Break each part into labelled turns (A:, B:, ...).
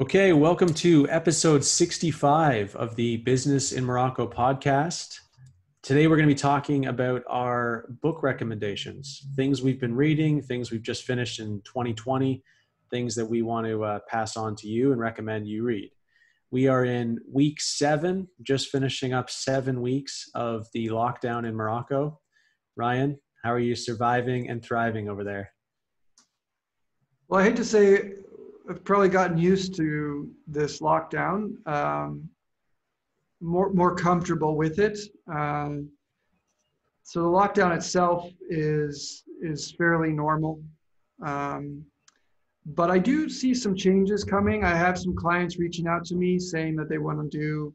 A: Okay, welcome to episode 65 of the Business in Morocco podcast. Today we're going to be talking about our book recommendations, things we've been reading, things we've just finished in 2020, things that we want to uh, pass on to you and recommend you read. We are in week seven, just finishing up seven weeks of the lockdown in Morocco. Ryan, how are you surviving and thriving over there?
B: Well, I hate to say I've probably gotten used to this lockdown, um, more more comfortable with it. Um, so the lockdown itself is is fairly normal, um, but I do see some changes coming. I have some clients reaching out to me saying that they want to do,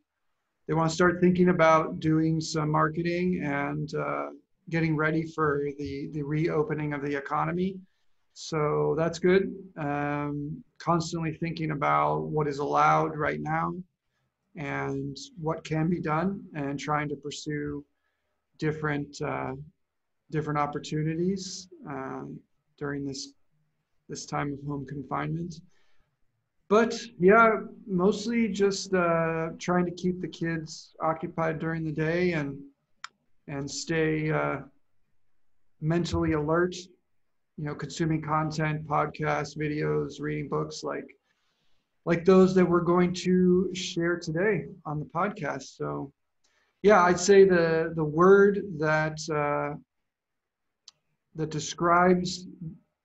B: they want to start thinking about doing some marketing and uh, getting ready for the the reopening of the economy. So that's good. Um, constantly thinking about what is allowed right now and what can be done and trying to pursue different uh, different opportunities um, during this this time of home confinement. But yeah mostly just uh, trying to keep the kids occupied during the day and and stay uh, mentally alert you know, consuming content, podcasts, videos, reading books like like those that we're going to share today on the podcast. So, yeah, I'd say the the word that uh, that describes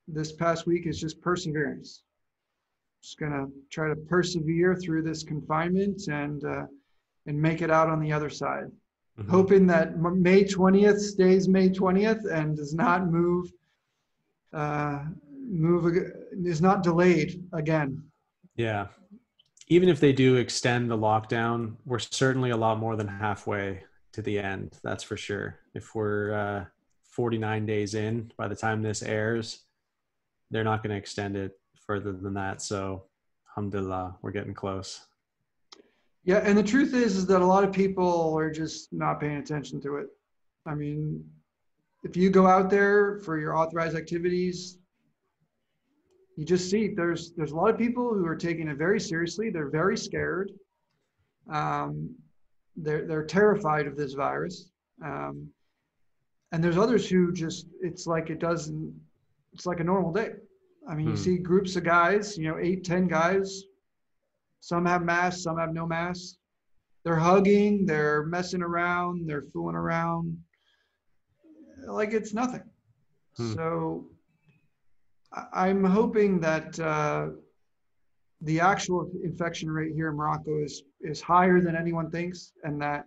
B: this past week is just perseverance. Just gonna try to persevere through this confinement and uh, and make it out on the other side. Mm-hmm. Hoping that May 20th stays May 20th and does not move uh, move is not delayed again.
A: Yeah. Even if they do extend the lockdown, we're certainly a lot more than halfway to the end. That's for sure. If we're uh, 49 days in by the time this airs, they're not going to extend it further than that. So, alhamdulillah, we're getting close.
B: Yeah, and the truth is, is that a lot of people are just not paying attention to it. I mean, if you go out there for your authorized activities, you just see there's there's a lot of people who are taking it very seriously. They're very scared. Um, they're they're terrified of this virus, um, and there's others who just it's like it doesn't. It's like a normal day. I mean, hmm. you see groups of guys, you know, eight, ten guys. Some have masks, some have no masks. They're hugging, they're messing around, they're fooling around like it's nothing. Hmm. So I'm hoping that uh, the actual infection rate here in Morocco is is higher than anyone thinks, and that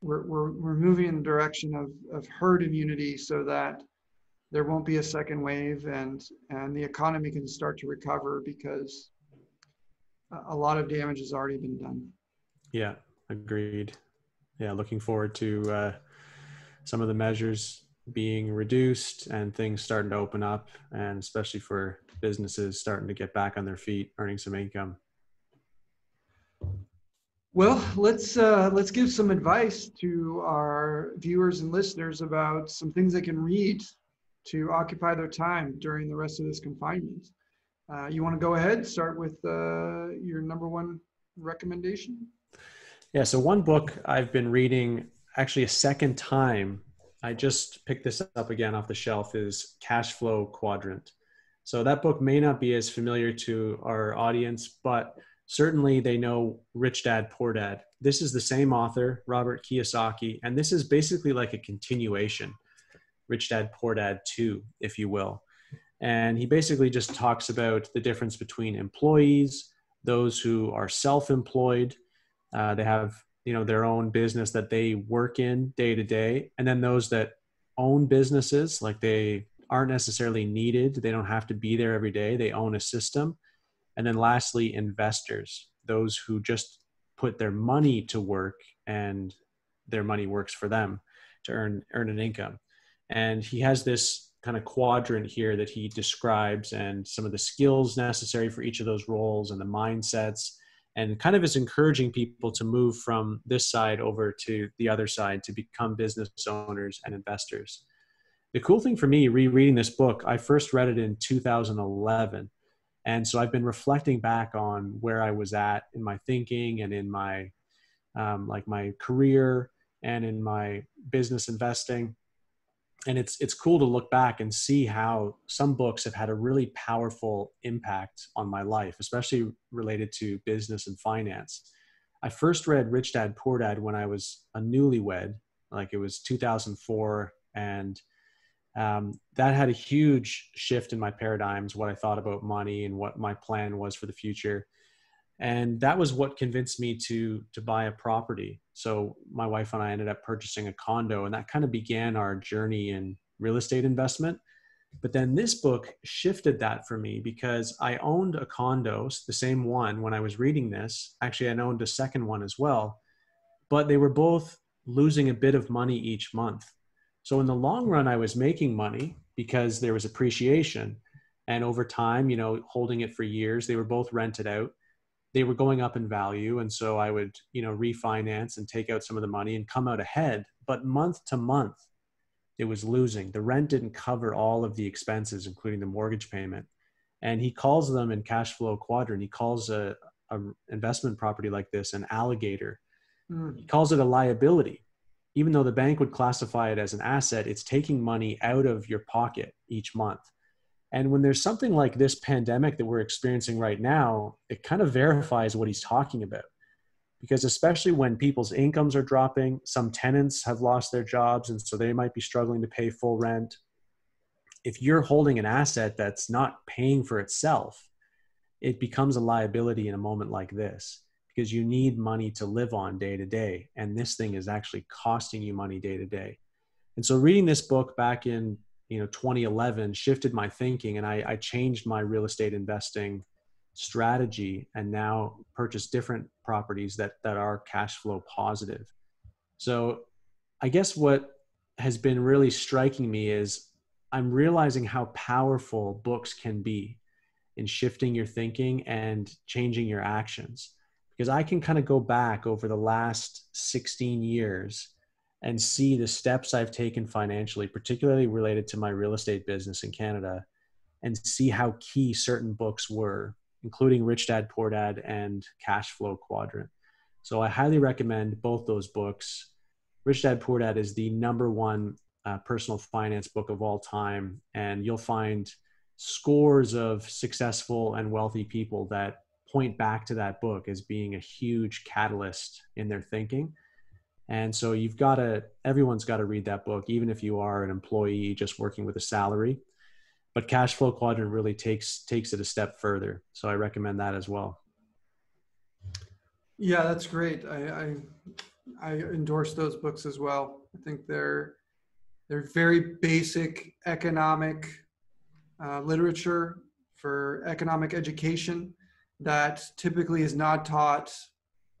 B: we're we're, we're moving in the direction of, of herd immunity, so that there won't be a second wave, and and the economy can start to recover because a lot of damage has already been done.
A: Yeah, agreed. Yeah, looking forward to uh, some of the measures being reduced and things starting to open up and especially for businesses starting to get back on their feet earning some income.
B: Well let's uh, let's give some advice to our viewers and listeners about some things they can read to occupy their time during the rest of this confinement. Uh, you want to go ahead start with uh, your number one recommendation?
A: Yeah so one book i've been reading actually a second time I just picked this up again off the shelf is Cash Flow Quadrant. So that book may not be as familiar to our audience, but certainly they know Rich Dad Poor Dad. This is the same author, Robert Kiyosaki, and this is basically like a continuation, Rich Dad Poor Dad 2, if you will. And he basically just talks about the difference between employees, those who are self employed, uh, they have you know their own business that they work in day to day. And then those that own businesses like they aren't necessarily needed they don't have to be there every day they own a system. And then lastly investors those who just put their money to work and their money works for them to earn earn an income. And he has this kind of quadrant here that he describes and some of the skills necessary for each of those roles and the mindsets and kind of is encouraging people to move from this side over to the other side to become business owners and investors. The cool thing for me rereading this book, I first read it in 2011 And so I've been reflecting back on where I was at in my thinking and in my um, like my career and in my business investing. And it's it's cool to look back and see how some books have had a really powerful impact on my life, especially related to business and finance. I first read Rich Dad Poor Dad when I was a newlywed, like it was 2004, and um, that had a huge shift in my paradigms, what I thought about money and what my plan was for the future. And that was what convinced me to to buy a property. So my wife and I ended up purchasing a condo, and that kind of began our journey in real estate investment. But then this book shifted that for me because I owned a condo, the same one when I was reading this. Actually, I owned a second one as well, but they were both losing a bit of money each month. So in the long run, I was making money because there was appreciation. And over time, you know, holding it for years, they were both rented out. They were going up in value. And so I would, you know, refinance and take out some of the money and come out ahead. But month to month, it was losing. The rent didn't cover all of the expenses, including the mortgage payment. And he calls them in cash flow quadrant, he calls a, a investment property like this an alligator. Mm. He calls it a liability even though the bank would classify it as an asset, it's taking money out of your pocket each month. And when there's something like this pandemic that we're experiencing right now, it kind of verifies what he's talking about. Because especially when people's incomes are dropping, some tenants have lost their jobs and so they might be struggling to pay full rent. If you're holding an asset that's not paying for itself, it becomes a liability in a moment like this because you need money to live on day to day. And this thing is actually costing you money day to day. And so reading this book back in you know 2011 shifted my thinking and I, I changed my real estate investing strategy and now purchase different properties that that are cash flow positive. So I guess what has been really striking me is I'm realizing how powerful books can be in shifting your thinking and changing your actions because I can kind of go back over the last 16 years and see the steps I've taken financially, particularly related to my real estate business in Canada, and see how key certain books were, including Rich Dad Poor Dad and Cash Flow Quadrant. So I highly recommend both those books. Rich Dad Poor Dad is the number one uh, personal finance book of all time, and you'll find scores of successful and wealthy people that point back to that book as being a huge catalyst in their thinking. And so you've got to, everyone's got to read that book, even if you are an employee just working with a salary. But Cash Flow Quadrant really takes takes it a step further. So I recommend that as well.
B: Yeah, that's great. I, I, I endorse those books as well. I think they're they're very basic economic uh, literature for economic education that typically is not taught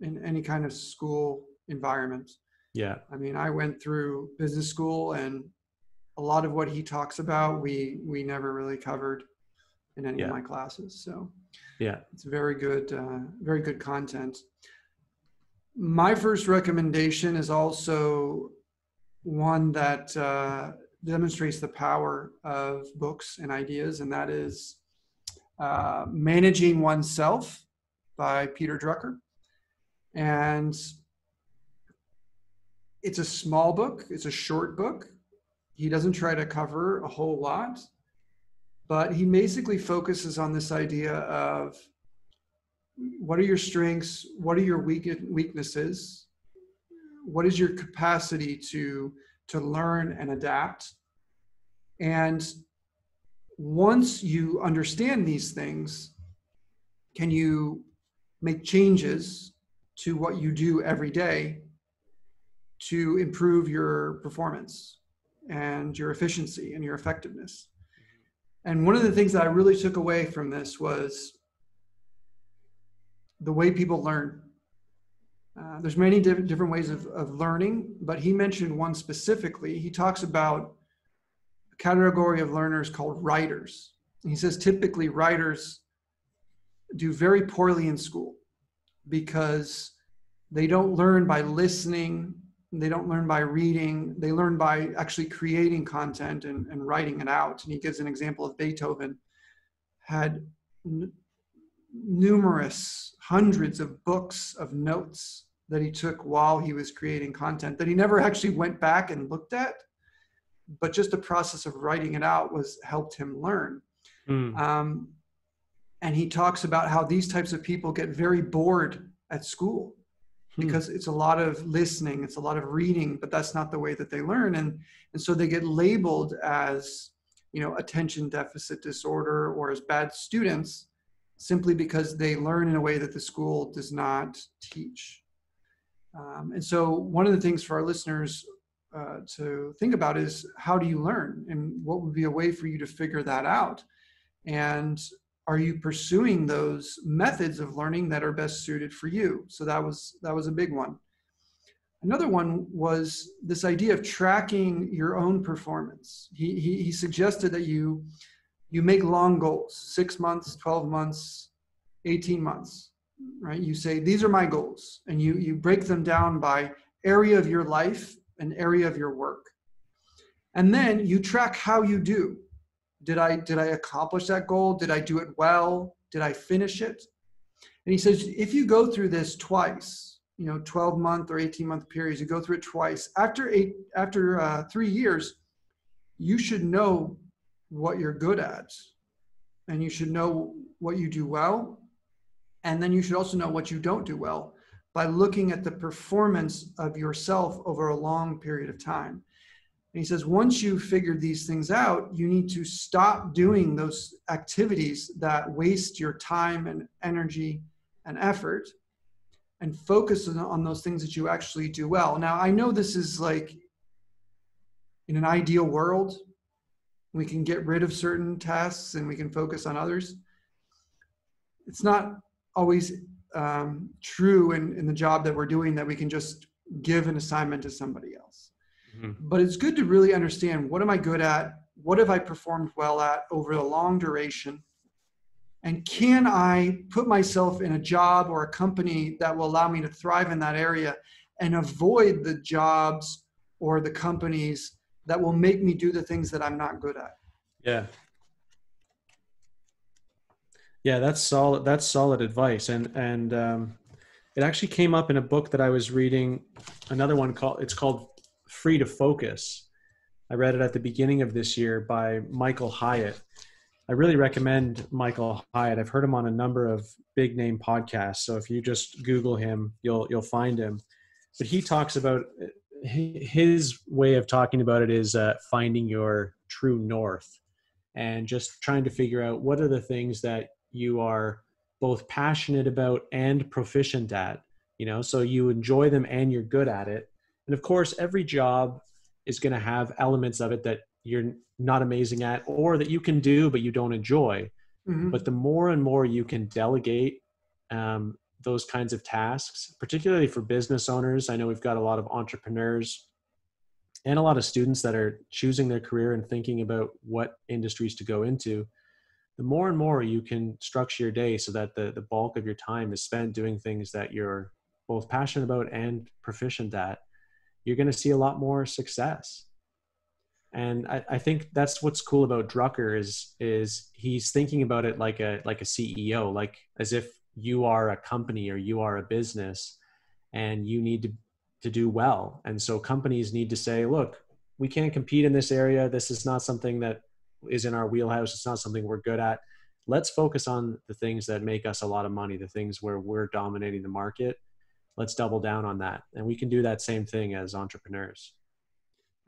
B: in any kind of school environment.
A: Yeah.
B: I mean, I went through business school and a lot of what he talks about we we never really covered in any yeah. of my classes. So
A: yeah,
B: it's very good, uh, very good content. My first recommendation is also one that uh, demonstrates the power of books and ideas, and that is uh, Managing Oneself by Peter Drucker. And it's a small book, it's a short book. He doesn't try to cover a whole lot, but he basically focuses on this idea of what are your strengths, what are your weaknesses, what is your capacity to to learn and adapt? And once you understand these things, can you make changes to what you do every day to improve your performance and your efficiency and your effectiveness? And one of the things that I really took away from this was the way people learn. Uh, there's many diff- different ways of, of learning, but he mentioned one specifically. He talks about a category of learners called writers. And he says typically writers do very poorly in school because they don't learn by listening, they don't learn by reading, they learn by actually creating content and, and writing it out. And he gives an example of Beethoven had n- numerous hundreds of books of notes that he took while he was creating content that he never actually went back and looked at but just the process of writing it out was helped him learn mm. um, and he talks about how these types of people get very bored at school. Because it's a lot of listening it's a lot of reading but that's not the way that they learn. And and so they get labeled as you know attention deficit disorder or as bad students simply because they learn in a way that the school does not teach. Um, and so one of the things for our listeners uh, to think about is how do you learn? And what would be a way for you to figure that out? And are you pursuing those methods of learning that are best suited for you? So that was that was a big one. Another one was this idea of tracking your own performance. He, he, he suggested that you you make long goals six months 12 months 18 months right? You say these are my goals and you you break them down by area of your life and area of your work. And then you track how you do did i did i accomplish that goal? Did i do it well? Did i finish it? And he says if you go through this twice you know 12 month or 18 month periods you go through it twice after eight after uh, three years you should know what you're good at. And you should know what you do well. And then you should also know what you don't do well by looking at the performance of yourself over a long period of time and he says, once you've figured these things out, you need to stop doing those activities that waste your time and energy and effort and focus on those things that you actually do well. Now, I know this is like in an ideal world, we can get rid of certain tasks and we can focus on others. It's not always um, true in, in the job that we're doing that we can just give an assignment to somebody else. Mm-hmm. But it's good to really understand what am I good at? What have I performed well at over a long duration? And can I put myself in a job or a company that will allow me to thrive in that area and avoid the jobs or the companies that will make me do the things that I'm not good at?
A: Yeah. Yeah, that's solid. That's solid advice. And, and, um, it actually came up in a book that I was reading, another one called, it's called Free to Focus. I read it at the beginning of this year by Michael Hyatt. I really recommend Michael Hyatt. I've heard him on a number of big name podcasts. So if you just Google him, you'll you'll find him. But he talks about his way of talking about it is uh, finding your true north and just trying to figure out what are the things that you are both passionate about and proficient at you know so you enjoy them and you're good at it and of course, every job is going to have elements of it that you're not amazing at or that you can do but you don't enjoy. Mm-hmm. But the more and more you can delegate um, those kinds of tasks, particularly for business owners, I know we've got a lot of entrepreneurs and a lot of students that are choosing their career and thinking about what industries to go into. The more and more you can structure your day so that the, the bulk of your time is spent doing things that you're both passionate about and proficient at, you're going to see a lot more success. And I, I, think that's what's cool about Drucker is is he's thinking about it like a like a CEO, like as if you are a company or you are a business, and you need to to do well. And so companies need to say, look, we can't compete in this area. This is not something that is in our wheelhouse. It's not something we're good at. Let's focus on the things that make us a lot of money, the things where we're dominating the market, let's double down on that. And we can do that same thing as entrepreneurs.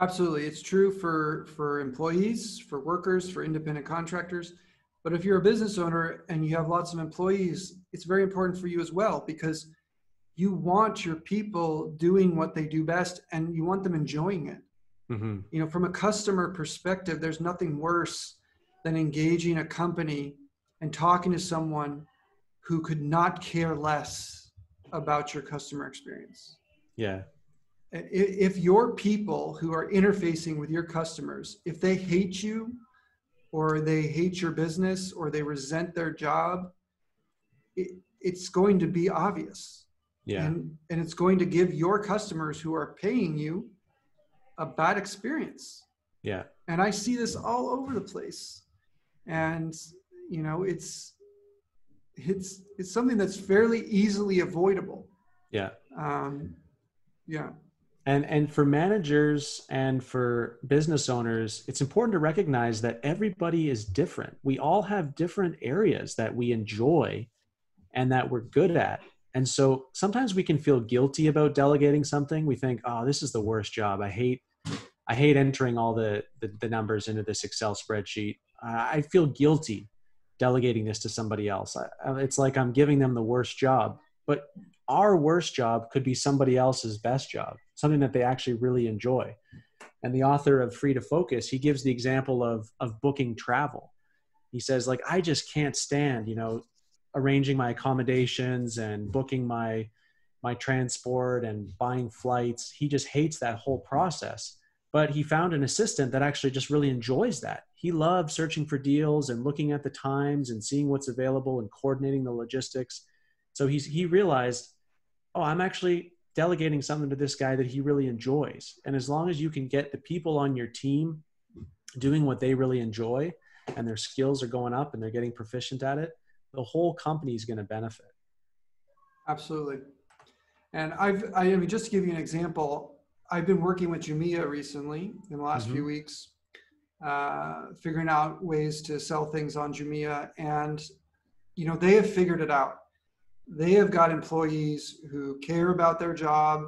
B: Absolutely. It's true for for employees for workers for independent contractors. But if you're a business owner and you have lots of employees it's very important for you as well because you want your people doing what they do best and you want them enjoying it. Mm-hmm. you know from a customer perspective there's nothing worse than engaging a company and talking to someone who could not care less about your customer experience.
A: Yeah.
B: If your people who are interfacing with your customers, if they hate you or they hate your business or they resent their job, it, it's going to be obvious.
A: Yeah.
B: And, and it's going to give your customers who are paying you a bad experience.
A: Yeah.
B: And I see this all over the place. And, you know, it's, it's it's something that's fairly easily avoidable.
A: Yeah.
B: Um, yeah.
A: And and for managers and for business owners, it's important to recognize that everybody is different. We all have different areas that we enjoy and that we're good at. And so sometimes we can feel guilty about delegating something. We think, "Oh, this is the worst job. I hate I hate entering all the the, the numbers into this Excel spreadsheet. I feel guilty delegating this to somebody else. It's like I'm giving them the worst job. But our worst job could be somebody else's best job, something that they actually really enjoy. And the author of Free to Focus, he gives the example of of booking travel. He says, like, I just can't stand, you know, arranging my accommodations and booking my my transport and buying flights. He just hates that whole process. But he found an assistant that actually just really enjoys that. He loves searching for deals and looking at the times and seeing what's available and coordinating the logistics. So he's he realized, oh, I'm actually delegating something to this guy that he really enjoys. And as long as you can get the people on your team doing what they really enjoy and their skills are going up and they're getting proficient at it, the whole company is going to benefit.
B: Absolutely. And I've, I mean, just to give you an example, I've been working with Jumia recently in the last mm-hmm. few weeks, uh, figuring out ways to sell things on Jumia. And, you know, they have figured it out. They have got employees who care about their job,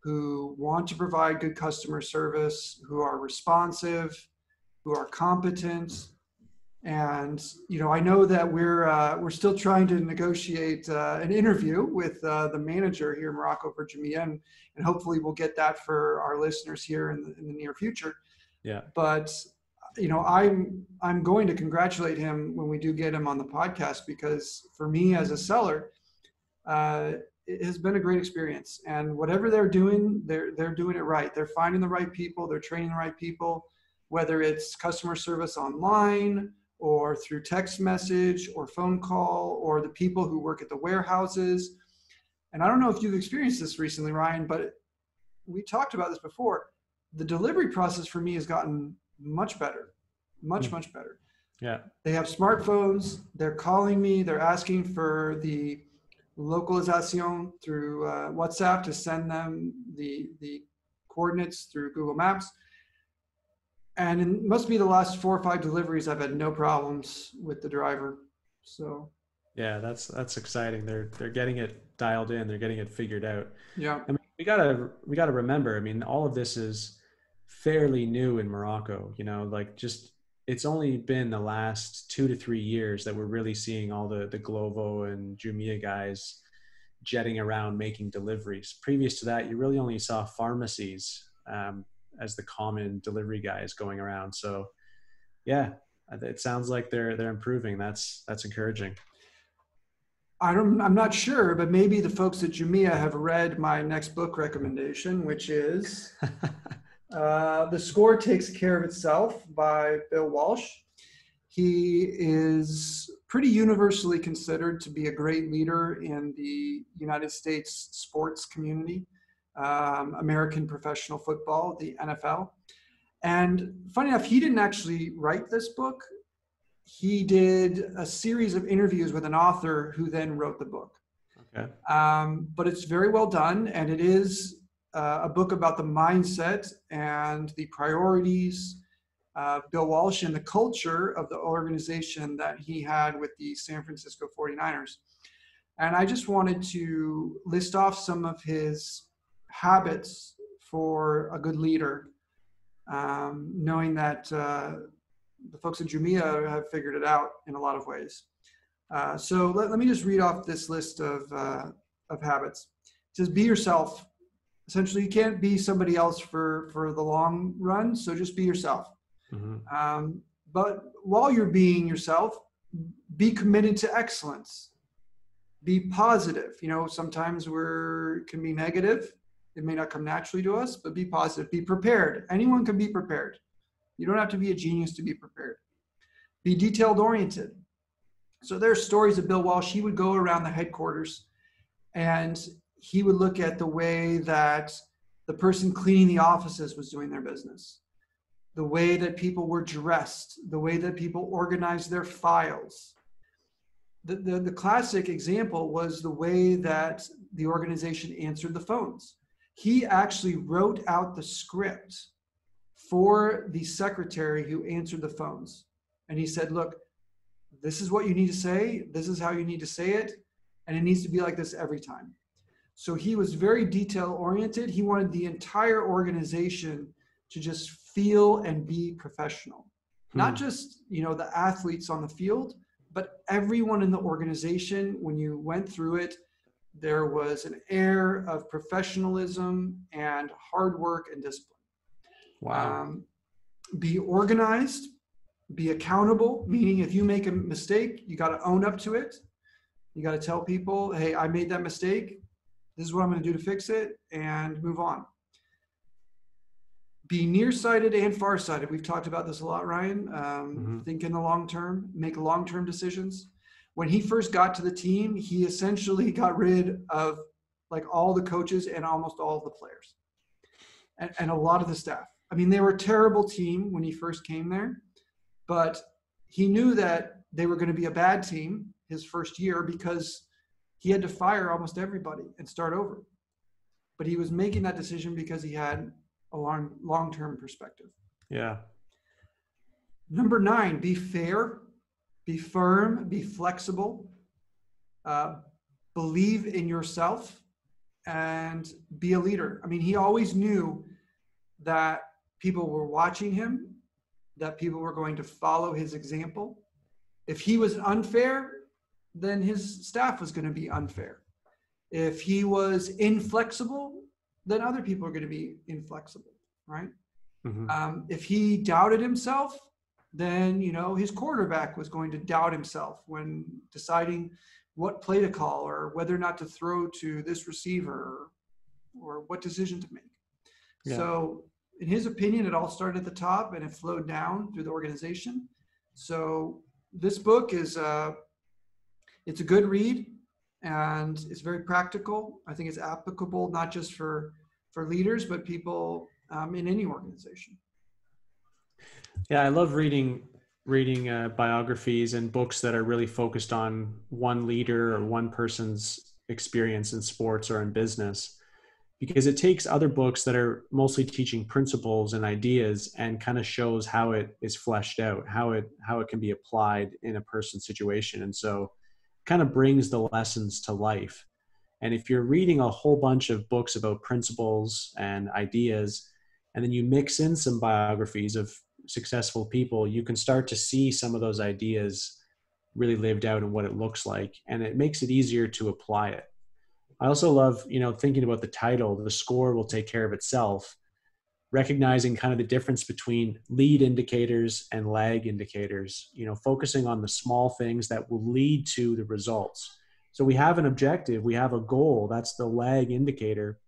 B: who want to provide good customer service, who are responsive, who are competent, and you know, I know that we're uh, we're still trying to negotiate uh, an interview with uh, the manager here in Morocco for Jumia, and, and hopefully we'll get that for our listeners here in the, in the near future.
A: Yeah.
B: But you know, I'm I'm going to congratulate him when we do get him on the podcast because for me as a seller, uh, it has been a great experience. And whatever they're doing, they're they're doing it right. They're finding the right people. They're training the right people. Whether it's customer service online or through text message or phone call or the people who work at the warehouses. And I don't know if you've experienced this recently, Ryan, but we talked about this before. The delivery process for me has gotten much better, much, mm. much better.
A: Yeah.
B: They have smartphones. They're calling me. They're asking for the localization through uh, WhatsApp to send them the, the coordinates through Google Maps and it must be the last four or five deliveries I've had no problems with the driver. So
A: yeah, that's that's exciting. They're they're getting it dialed in. They're getting it figured out.
B: Yeah,
A: I mean, we gotta we gotta remember. I mean, all of this is fairly new in Morocco. You know, like just it's only been the last two to three years that we're really seeing all the the Glovo and Jumia guys jetting around making deliveries. Previous to that, you really only saw pharmacies um, as the common delivery guys going around. So yeah, it sounds like they're they're improving. That's that's encouraging.
B: I don't, I'm not sure, but maybe the folks at Jumia have read my next book recommendation, which is uh, The Score Takes Care of Itself by Bill Walsh. He is pretty universally considered to be a great leader in the United States sports community um, American professional football, the NFL. And funny enough, he didn't actually write this book. He did a series of interviews with an author who then wrote the book.
A: Okay.
B: Um, but it's very well done, and it is uh, a book about the mindset and the priorities uh, Bill Walsh and the culture of the organization that he had with the San Francisco 49ers. And I just wanted to list off some of his habits for a good leader, um, knowing that uh, the folks at Jumia have figured it out in a lot of ways. Uh, so let, let, me just read off this list of, uh, of habits. It says, be yourself. Essentially, you can't be somebody else for, for the long run, so just be yourself. Mm-hmm. Um, but while you're being yourself, be committed to excellence. Be positive. You know, sometimes we're can be negative, it may not come naturally to us, but be positive. Be prepared. Anyone can be prepared. You don't have to be a genius to be prepared. Be detailed oriented. So there's stories of Bill Walsh. He would go around the headquarters and he would look at the way that the person cleaning the offices was doing their business, the way that people were dressed, the way that people organized their files. the, the, the classic example was the way that the organization answered the phones. He actually wrote out the script for the secretary who answered the phones. And he said, Look, this is what you need to say, this is how you need to say it, and it needs to be like this every time. So he was very detail oriented. He wanted the entire organization to just feel and be professional. Hmm. Not just, you know, the athletes on the field, but everyone in the organization when you went through it there was an air of professionalism and hard work and discipline
A: wow um,
B: be organized be accountable meaning if you make a mistake you got to own up to it you got to tell people hey i made that mistake this is what i'm going to do to fix it and move on be nearsighted and farsighted. We've talked about this a lot, Ryan. Um, mm-hmm. Think in the long term, make long term decisions. When he first got to the team, he essentially got rid of like all the coaches and almost all the players and, and a lot of the staff. I mean, they were a terrible team when he first came there, but he knew that they were going to be a bad team his first year because he had to fire almost everybody and start over. But he was making that decision because he had a long long term perspective.
A: Yeah.
B: Number nine, be fair, be firm, be flexible, uh, believe in yourself, and be a leader. I mean, he always knew that people were watching him, that people were going to follow his example. If he was unfair, then his staff was going to be unfair. If he was inflexible, then other people are going to be inflexible, right? Mm-hmm. Um, if he doubted himself, then you know his quarterback was going to doubt himself when deciding what play to call or whether or not to throw to this receiver or, or what decision to make. Yeah. So, in his opinion, it all started at the top and it flowed down through the organization. So, this book is uh, it's a good read and it's very practical. I think it's applicable not just for for leaders, but people um, in any organization.
A: Yeah, I love reading reading uh, biographies and books that are really focused on one leader or one person's experience in sports or in business because it takes other books that are mostly teaching principles and ideas and kind of shows how it is fleshed out how it how it can be applied in a person's situation and so kind of brings the lessons to life. And if you're reading a whole bunch of books about principles and ideas, and then you mix in some biographies of successful people, you can start to see some of those ideas really lived out and what it looks like. And it makes it easier to apply it. I also love, you know, thinking about the title, the score will take care of itself recognizing kind of the difference between lead indicators and lag indicators you know focusing on the small things that will lead to the results. So we have an objective we have a goal that's the lag indicator.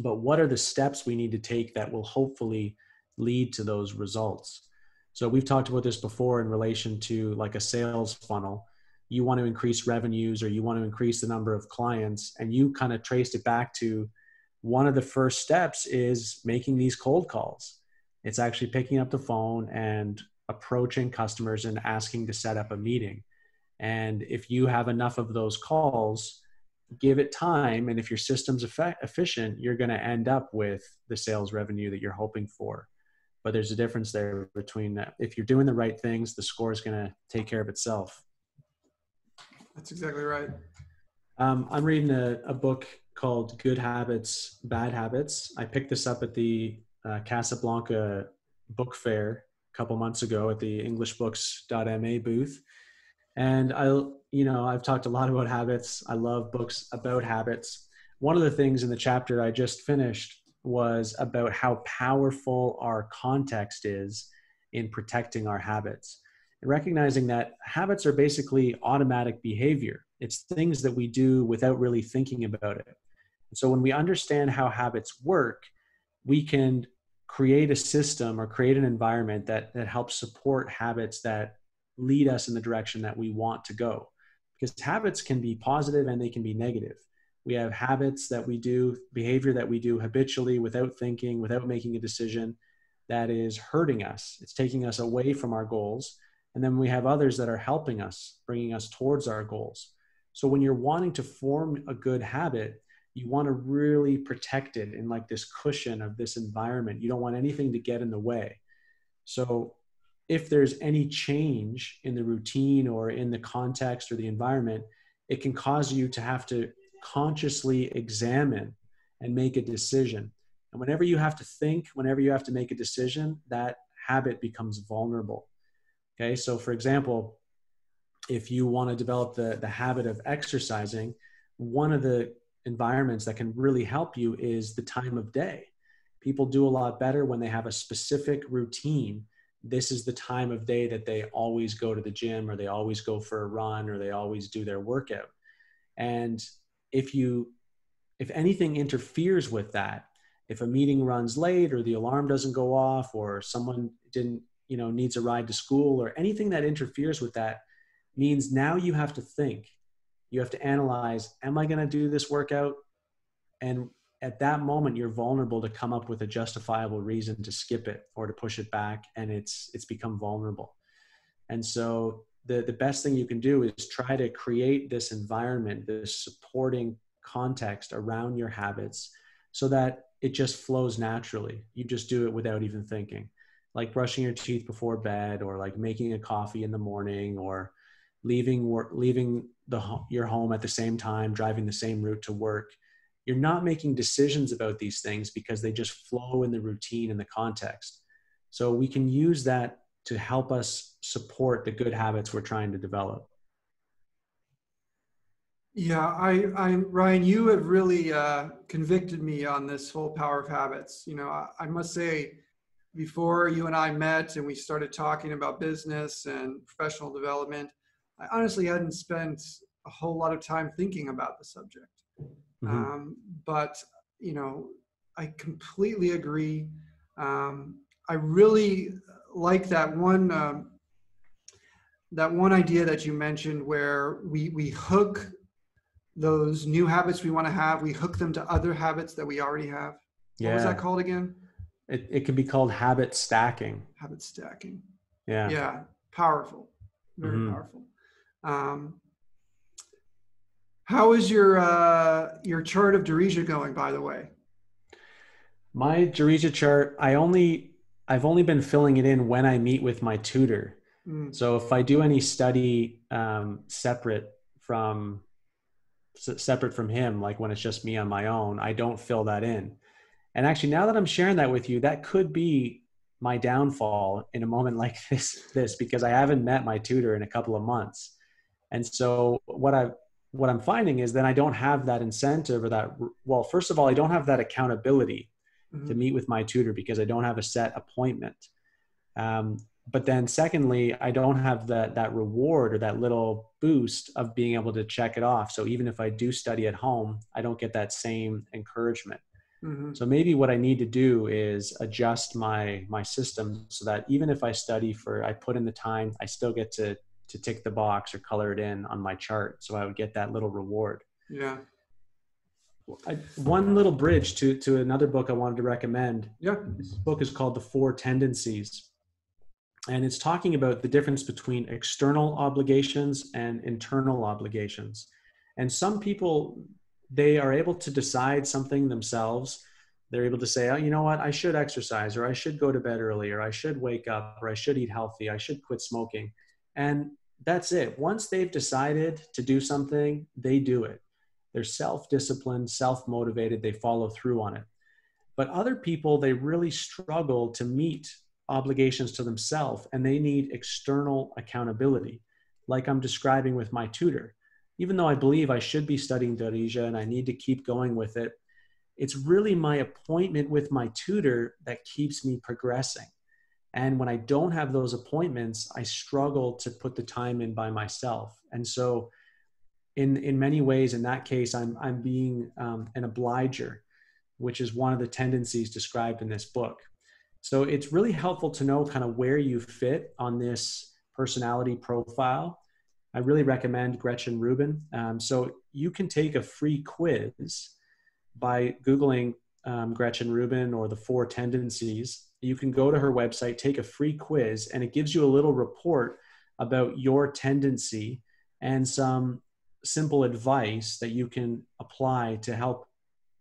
A: But what are the steps we need to take that will hopefully lead to those results? So we've talked about this before in relation to like a sales funnel. You want to increase revenues or you want to increase the number of clients and you kind of traced it back to one of the first steps is making these cold calls. It's actually picking up the phone and approaching customers and asking to set up a meeting. And if you have enough of those calls, give it time. And if your system's effect- efficient, you're going to end up with the sales revenue that you're hoping for. But there's a difference there between that. If you're doing the right things, the score is going to take care of itself.
B: That's exactly right.
A: Um, I'm reading a, a book called Good Habits, Bad Habits. I picked this up at the uh, Casablanca book fair a couple months ago at the englishbooks.ma booth. And I, you know, I've talked a lot about habits. I love books about habits. One of the things in the chapter I just finished was about how powerful our context is in protecting our habits and recognizing that habits are basically automatic behavior. It's things that we do without really thinking about it. So when we understand how habits work, we can create a system or create an environment that, that helps support habits that lead us in the direction that we want to go. Because habits can be positive and they can be negative. We have habits that we do, behavior that we do habitually without thinking, without making a decision that is hurting us. It's taking us away from our goals. And then we have others that are helping us, bringing us towards our goals. So when you're wanting to form a good habit, you want to really protect it in like this cushion of this environment. You don't want anything to get in the way. So if there's any change in the routine or in the context or the environment, it can cause you to have to consciously examine and make a decision. And whenever you have to think, whenever you have to make a decision, that habit becomes vulnerable. Okay, so for example, if you want to develop the, the habit of exercising, one of the environments that can really help you is the time of day. People do a lot better when they have a specific routine. This is the time of day that they always go to the gym or they always go for a run or they always do their workout. And if you if anything interferes with that, if a meeting runs late or the alarm doesn't go off or someone didn't, you know, needs a ride to school or anything that interferes with that means now you have to think. You have to analyze, am I going to do this workout? And at that moment you're vulnerable to come up with a justifiable reason to skip it or to push it back and it's it's become vulnerable. And so the the best thing you can do is try to create this environment, this supporting context around your habits so that it just flows naturally. You just do it without even thinking, like brushing your teeth before bed, or like making a coffee in the morning, or leaving work, leaving the your home at the same time, driving the same route to work. You're not making decisions about these things because they just flow in the routine and the context. So we can use that to help us support the good habits we're trying to develop.
B: Yeah, I, I, Ryan, you have really uh, convicted me on this whole power of habits. You know, I, I, must say, before you and I met and we started talking about business and professional development, I honestly hadn't spent a whole lot of time thinking about the subject. Mm-hmm. Um, but you know, I completely agree. Um, I really like that one. Um, that one idea that you mentioned where we we hook those new habits we want to have, we hook them to other habits that we already have. Yeah. What was that called again?
A: It, it can be called habit stacking.
B: Habit stacking.
A: Yeah.
B: Yeah. Powerful. Very mm-hmm. powerful. Um, how is your uh, your chart of Darija going, by the way?
A: My Darija chart, I only I've only been filling it in when I meet with my tutor. Mm. So if I do any study um, separate from separate from him like when it's just me on my own i don't fill that in and actually now that i'm sharing that with you that could be my downfall in a moment like this this because i haven't met my tutor in a couple of months and so what i what i'm finding is then i don't have that incentive or that well first of all i don't have that accountability mm-hmm. to meet with my tutor because i don't have a set appointment um, but then secondly i don't have that that reward or that little boost of being able to check it off so even if i do study at home i don't get that same encouragement mm-hmm. so maybe what i need to do is adjust my my system so that even if i study for i put in the time i still get to to tick the box or color it in on my chart. So i would get that little reward.
B: Yeah.
A: I, one little bridge to to another book I wanted to recommend.
B: Yeah,
A: this book is called The Four Tendencies. And it's talking about the difference between external obligations and internal obligations. And some people they are able to decide something themselves. They're able to say oh you know what? I should exercise or i should go to bed early or i should wake up or i should eat healthy i should quit smoking and that's it once they've decided to do something they do it they're self-disciplined self-motivated they follow through on it but other people they really struggle to meet obligations to themselves and they need external accountability, like I'm describing with my tutor. Even though I believe I should be studying Darija and I need to keep going with it, it's really my appointment with my tutor that keeps me progressing. And when I don't have those appointments, I struggle to put the time in by myself. And so, in, in many ways, in that case, I'm, I'm being um, an obliger, which is one of the tendencies described in this book. So it's really helpful to know kind of where you fit on this personality profile. I really recommend Gretchen Rubin. Um, so you can take a free quiz by Googling um, Gretchen Rubin or the four tendencies. You can go to her website, take a free quiz, and it gives you a little report about your tendency and some simple advice that you can apply to help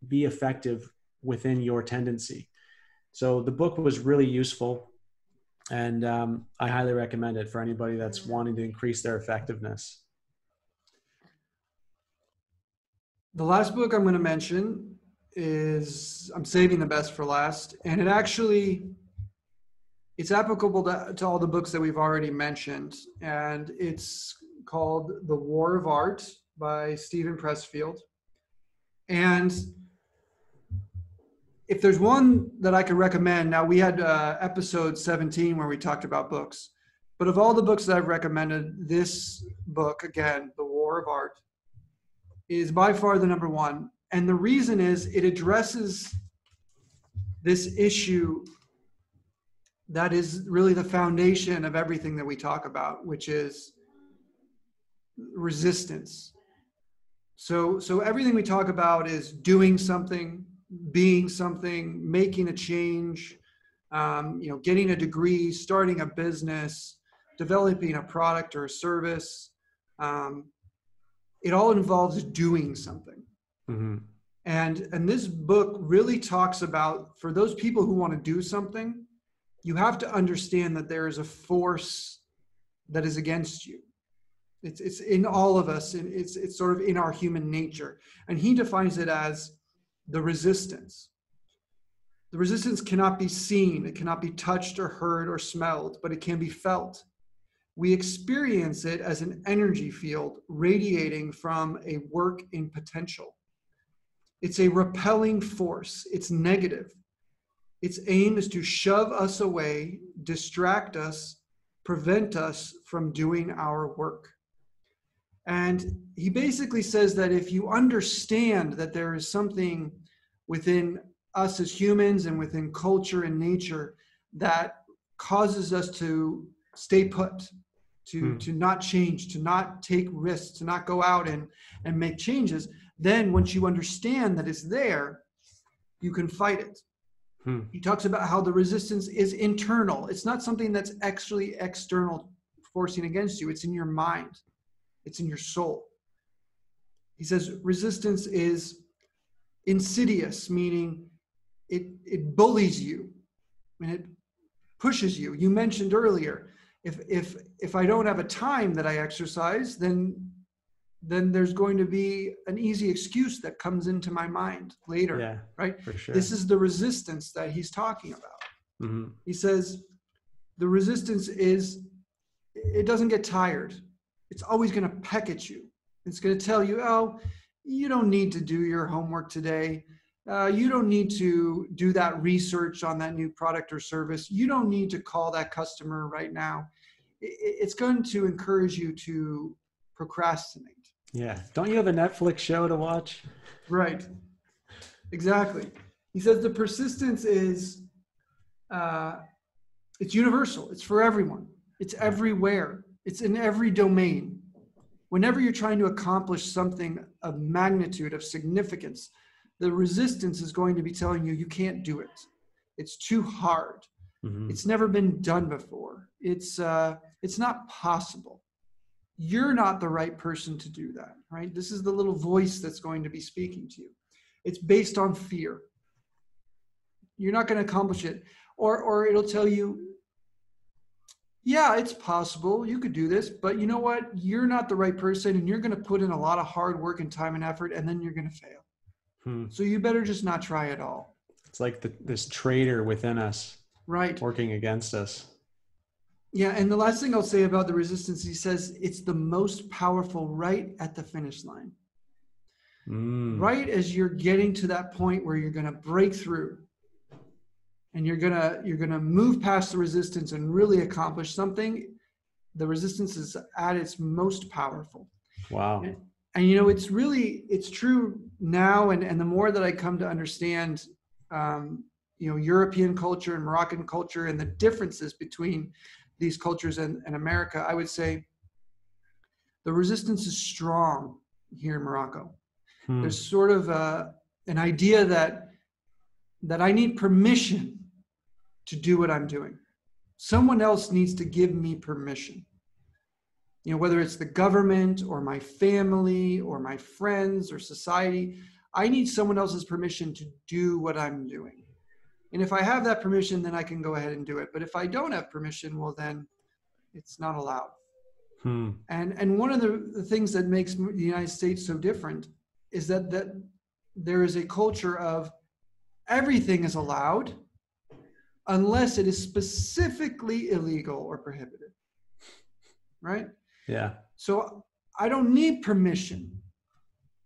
A: be effective within your tendency. So the book was really useful, and um, I highly recommend it for anybody that's wanting to increase their effectiveness.
B: The last book I'm going to mention is I'm saving the best for last, and it actually it's applicable to, to all the books that we've already mentioned, and it's called The War of Art by Steven Pressfield. And if there's one that I could recommend, now we had uh, episode 17 where we talked about books, but of all the books that I've recommended, this book, again, The War of Art, is by far the number one. And the reason is it addresses this issue that is really the foundation of everything that we talk about, which is resistance. So, so everything we talk about is doing something, being something, making a change, um, you know, getting a degree, starting a business, developing a product or a service. Um, it all involves doing something. Mm-hmm. And and this book really talks about for those people who want to do something, you have to understand that there is a force that is against you. It's it's in all of us, and it's it's sort of in our human nature. And he defines it as the resistance. The resistance cannot be seen, it cannot be touched or heard or smelled, but it can be felt. We experience it as an energy field radiating from a work in potential. It's a repelling force, it's negative. Its aim is to shove us away, distract us, prevent us from doing our work. And he basically says that if you understand that there is something within us as humans and within culture and nature that causes us to stay put, to, hmm. to not change, to not take risks, to not go out and, and make changes, then once you understand that it's there, you can fight it. Hmm. He talks about how the resistance is internal. It's not something that's actually external forcing against you, it's in your mind it's in your soul. He says resistance is insidious, meaning it, it bullies you and it pushes you. You mentioned earlier, if, if, if I don't have a time that I exercise, then, then there's going to be an easy excuse that comes into my mind later, yeah, right? Sure. This is the resistance that he's talking about. Mm-hmm. He says the resistance is, it doesn't get tired it's always going to peck at you. It's going to tell you, oh, you don't need to do your homework today. Uh, you don't need to do that research on that new product or service. You don't need to call that customer right now. It's going to encourage you to procrastinate.
A: Yeah. Don't you have a Netflix show to watch?
B: Right. Exactly. He says the persistence is uh, it's universal. It's for everyone. It's everywhere. It's in every domain. Whenever you're trying to accomplish something of magnitude, of significance, the resistance is going to be telling you you can't do it. It's too hard. Mm-hmm. It's never been done before. It's uh, it's not possible. You're not the right person to do that, right? This is the little voice that's going to be speaking to you. It's based on fear. You're not going to accomplish it, or or it'll tell you yeah, it's possible. You could do this, but you know what? You're not the right person and you're going to put in a lot of hard work and time and effort and then you're going to fail. Hmm. So you better just not try at all.
A: It's like the, this traitor within us.
B: Right.
A: Working against us.
B: Yeah. And the last thing I'll say about the resistance, he says it's the most powerful right at the finish line. Mm. Right as you're getting to that point where you're going to break through and you're gonna you're gonna move past the resistance and really accomplish something the resistance is at its most powerful
A: wow
B: and, and you know it's really it's true now and and the more that i come to understand um, you know european culture and moroccan culture and the differences between these cultures and, and america i would say the resistance is strong here in morocco hmm. there's sort of a, an idea that that i need permission to do what I'm doing. Someone else needs to give me permission. you know, whether it's the government or my family or my friends or society, I need someone else's permission to do what I'm doing. And if I have that permission, then I can go ahead and do it. But if I don't have permission, well, then it's not allowed. Hmm. And and one of the, the things that makes the United States so different is that that there is a culture of everything is allowed unless it is specifically illegal or prohibited. Right?
A: Yeah.
B: So I don't need permission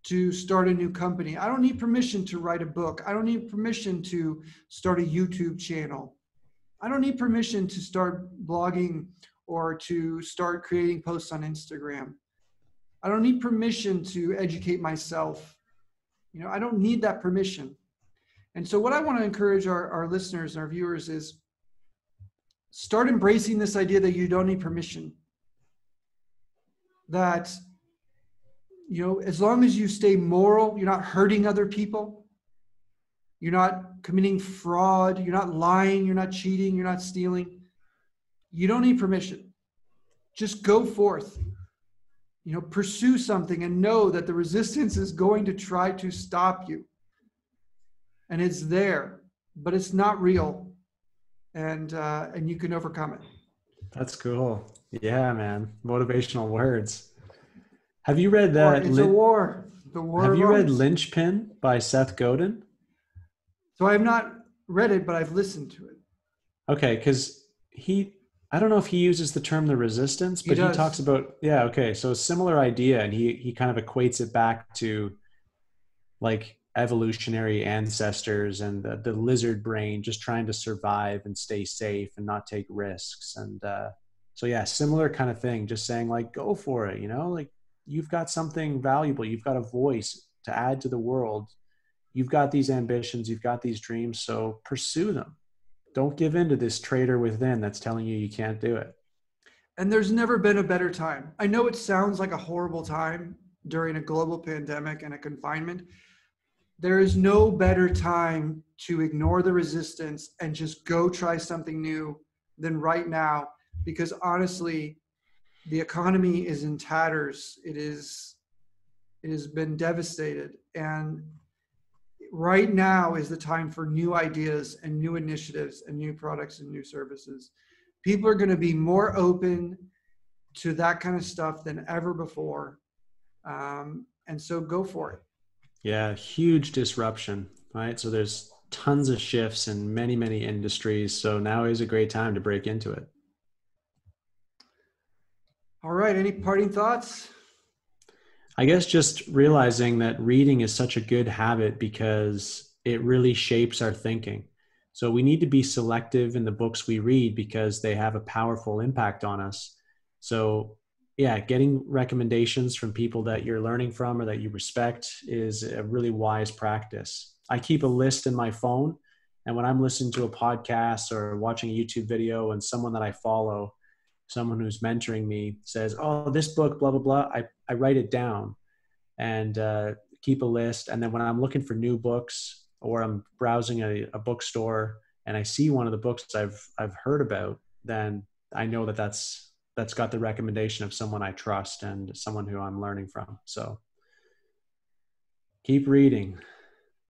B: to start a new company. I don't need permission to write a book. I don't need permission to start a YouTube channel. I don't need permission to start blogging or to start creating posts on Instagram. I don't need permission to educate myself. You know, I don't need that permission. And so, what I want to encourage our, our listeners and our viewers is start embracing this idea that you don't need permission. That, you know, as long as you stay moral, you're not hurting other people, you're not committing fraud, you're not lying, you're not cheating, you're not stealing you don't need permission. Just go forth. You know, pursue something and know that the resistance is going to try to stop you. And it's there, but it's not real. And uh, and you can overcome it.
A: That's cool. Yeah, man. Motivational words. Have you read that?
B: It's Lin- a war. The war.
A: Have you read Linchpin by Seth Godin?
B: So I have not read it, but I've listened to it.
A: Okay, because he I don't know if he uses the term the resistance, but he, he, talks about yeah, okay. So similar idea and he he kind of equates it back to like evolutionary ancestors and the, the lizard brain just trying to survive and stay safe and not take risks and uh so yeah, similar kind of thing, just saying like go for it, you know? Like you've got something valuable, you've got a voice to add to the world. You've got these ambitions, you've got these dreams, so pursue them don't give in to this traitor within that's telling you you can't do it.
B: And there's never been a better time. I know it sounds like a horrible time during a global pandemic and a confinement. There is no better time to ignore the resistance and just go try something new than right now because honestly the economy is in tatters it is it has been devastated and right now is the time for new ideas and new initiatives and new products and new services. People are going to be more open to that kind of stuff than ever before. Um, and so go for it.
A: Yeah, huge disruption, right? So there's tons of shifts in many, many industries. So now is a great time to break into it.
B: All right. Any parting thoughts?
A: I guess just realizing that reading is such a good habit because it really shapes our thinking. So we need to be selective in the books we read because they have a powerful impact on us. So, yeah, getting recommendations from people that you're learning from or that you respect is a really wise practice. I keep a list in my phone, and when I'm listening to a podcast or watching a YouTube video and someone that I follow someone who's mentoring me says, "Oh, this book, blah blah blah," I I write it down and uh, keep a list. And then when I'm looking for new books or I'm browsing a, a bookstore and I see one of the books I've I've heard about, then I know that that's that's got the recommendation of someone I trust and someone who I'm learning from. So keep reading.